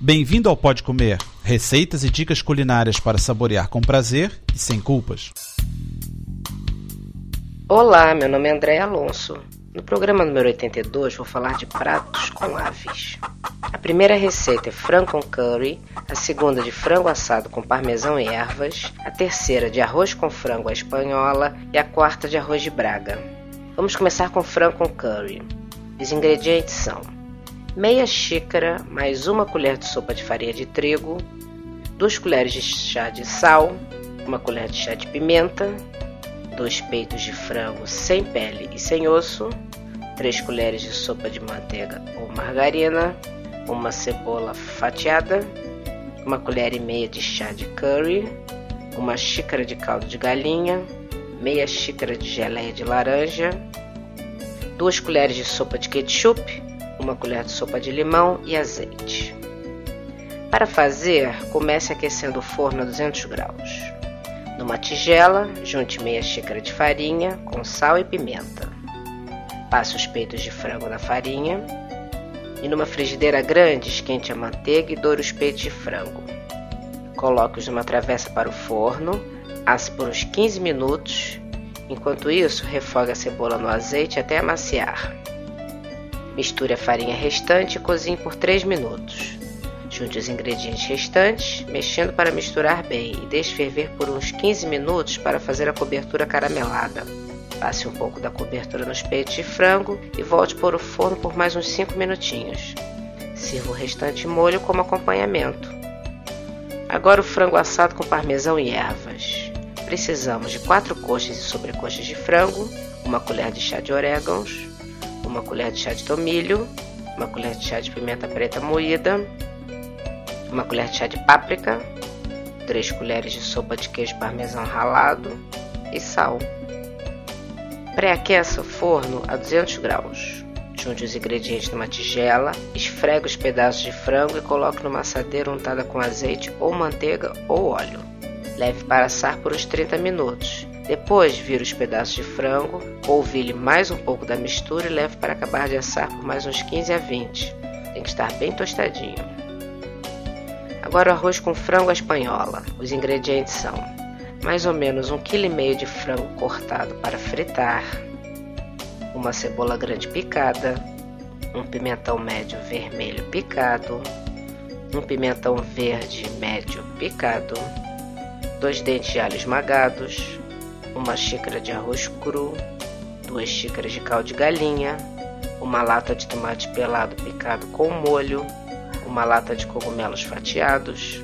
Bem-vindo ao Pode Comer, receitas e dicas culinárias para saborear com prazer e sem culpas. Olá, meu nome é André Alonso. No programa número 82 vou falar de pratos com aves. A primeira receita é frango com curry, a segunda de frango assado com parmesão e ervas, a terceira de arroz com frango à espanhola e a quarta de arroz de braga. Vamos começar com frango com curry. Os ingredientes são meia xícara mais uma colher de sopa de farinha de trigo, duas colheres de chá de sal, uma colher de chá de pimenta, dois peitos de frango sem pele e sem osso, três colheres de sopa de manteiga ou margarina, uma cebola fatiada, uma colher e meia de chá de curry, uma xícara de caldo de galinha, meia xícara de geleia de laranja, duas colheres de sopa de ketchup, uma colher de sopa de limão e azeite. Para fazer, comece aquecendo o forno a 200 graus. Numa tigela, junte meia xícara de farinha com sal e pimenta. Passe os peitos de frango na farinha e numa frigideira grande esquente a manteiga e doure os peitos de frango. Coloque-os numa travessa para o forno, asse por uns 15 minutos. Enquanto isso, refogue a cebola no azeite até amaciar. Misture a farinha restante e cozinhe por 3 minutos. Junte os ingredientes restantes, mexendo para misturar bem e deixe ferver por uns 15 minutos para fazer a cobertura caramelada. Passe um pouco da cobertura nos peitos de frango e volte para o forno por mais uns 5 minutinhos. Sirva o restante molho como acompanhamento. Agora o frango assado com parmesão e ervas. Precisamos de 4 coxas e sobrecoxas de frango, uma colher de chá de orégãos, uma colher de chá de tomilho, uma colher de chá de pimenta preta moída, uma colher de chá de páprica, 3 colheres de sopa de queijo parmesão ralado e sal. Pré-aqueça o forno a 200 graus. Junte os ingredientes numa tigela, esfregue os pedaços de frango e coloque numa assadeira untada com azeite ou manteiga ou óleo. Leve para assar por uns 30 minutos. Depois, vire os pedaços de frango, polvilhe mais um pouco da mistura e leve para acabar de assar por mais uns 15 a 20. Tem que estar bem tostadinho. Agora o arroz com frango à espanhola. Os ingredientes são mais ou menos um quilo e meio de frango cortado para fritar, uma cebola grande picada, um pimentão médio vermelho picado, um pimentão verde médio picado, dois dentes de alho esmagados, uma xícara de arroz cru, duas xícaras de caldo de galinha, uma lata de tomate pelado picado com molho, uma lata de cogumelos fatiados,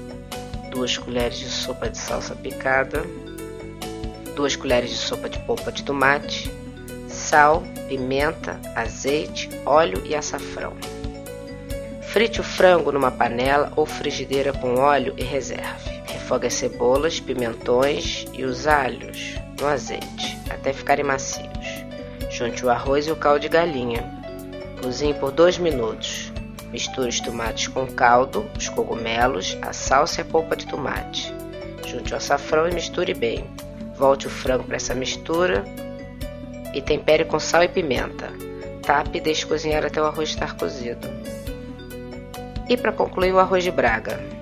duas colheres de sopa de salsa picada, duas colheres de sopa de polpa de tomate, sal, pimenta, azeite, óleo e açafrão. Frite o frango numa panela ou frigideira com óleo e reserve. Refogue as cebolas, pimentões e os alhos no azeite até ficarem macios. Junte o arroz e o caldo de galinha. Cozinhe por 2 minutos. Misture os tomates com caldo, os cogumelos, a salsa e a polpa de tomate. Junte o açafrão e misture bem. Volte o frango para essa mistura e tempere com sal e pimenta. Tape e deixe cozinhar até o arroz estar cozido. E para concluir, o arroz de braga.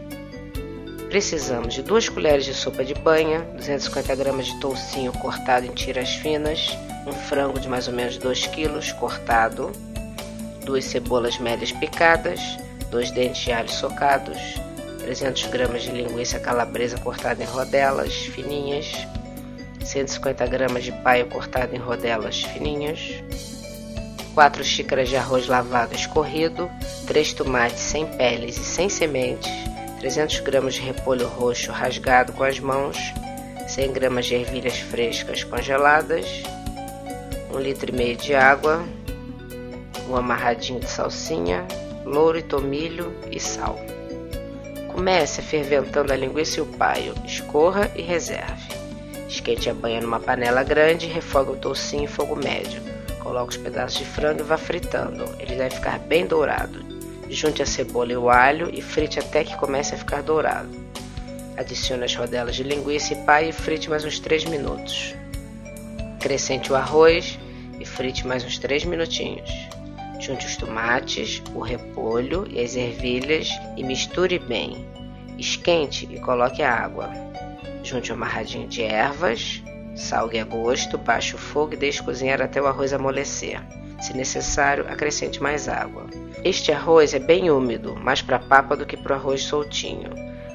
Precisamos de 2 colheres de sopa de banha, 250 gramas de toucinho cortado em tiras finas, um frango de mais ou menos 2 kg cortado, duas cebolas médias picadas, dois dentes de alho socados, 300 gramas de linguiça calabresa cortada em rodelas fininhas, 150 gramas de paio cortado em rodelas fininhas, 4 xícaras de arroz lavado escorrido, 3 tomates sem peles e sem sementes, 300 gramas de repolho roxo rasgado com as mãos, 100 gramas de ervilhas frescas congeladas, 1 litro e meio de água, um amarradinho de salsinha, louro e tomilho e sal. Comece ferventando a linguiça e o paio, escorra e reserve. Esquente a banha numa panela grande e refogue o toucinho em fogo médio. Coloque os pedaços de frango e vá fritando. Ele deve ficar bem dourado. Junte a cebola e o alho e frite até que comece a ficar dourado. Adicione as rodelas de linguiça e paio e frite mais uns 3 minutos. Acrescente o arroz e frite mais uns 3 minutinhos. Junte os tomates, o repolho e as ervilhas e misture bem. Esquente e coloque a água. Junte um amarradinho de ervas, salgue a gosto, baixe o fogo e deixe cozinhar até o arroz amolecer. Se necessário, acrescente mais água. Este arroz é bem úmido, mais para papa do que para o arroz soltinho.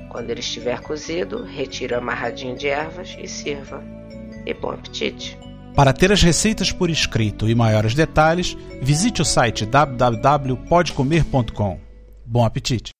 Quando ele estiver cozido, retire o amarradinho de ervas e sirva. E bom apetite! Para ter as receitas por escrito e maiores detalhes, visite o site www.podcomer.com. Bom apetite!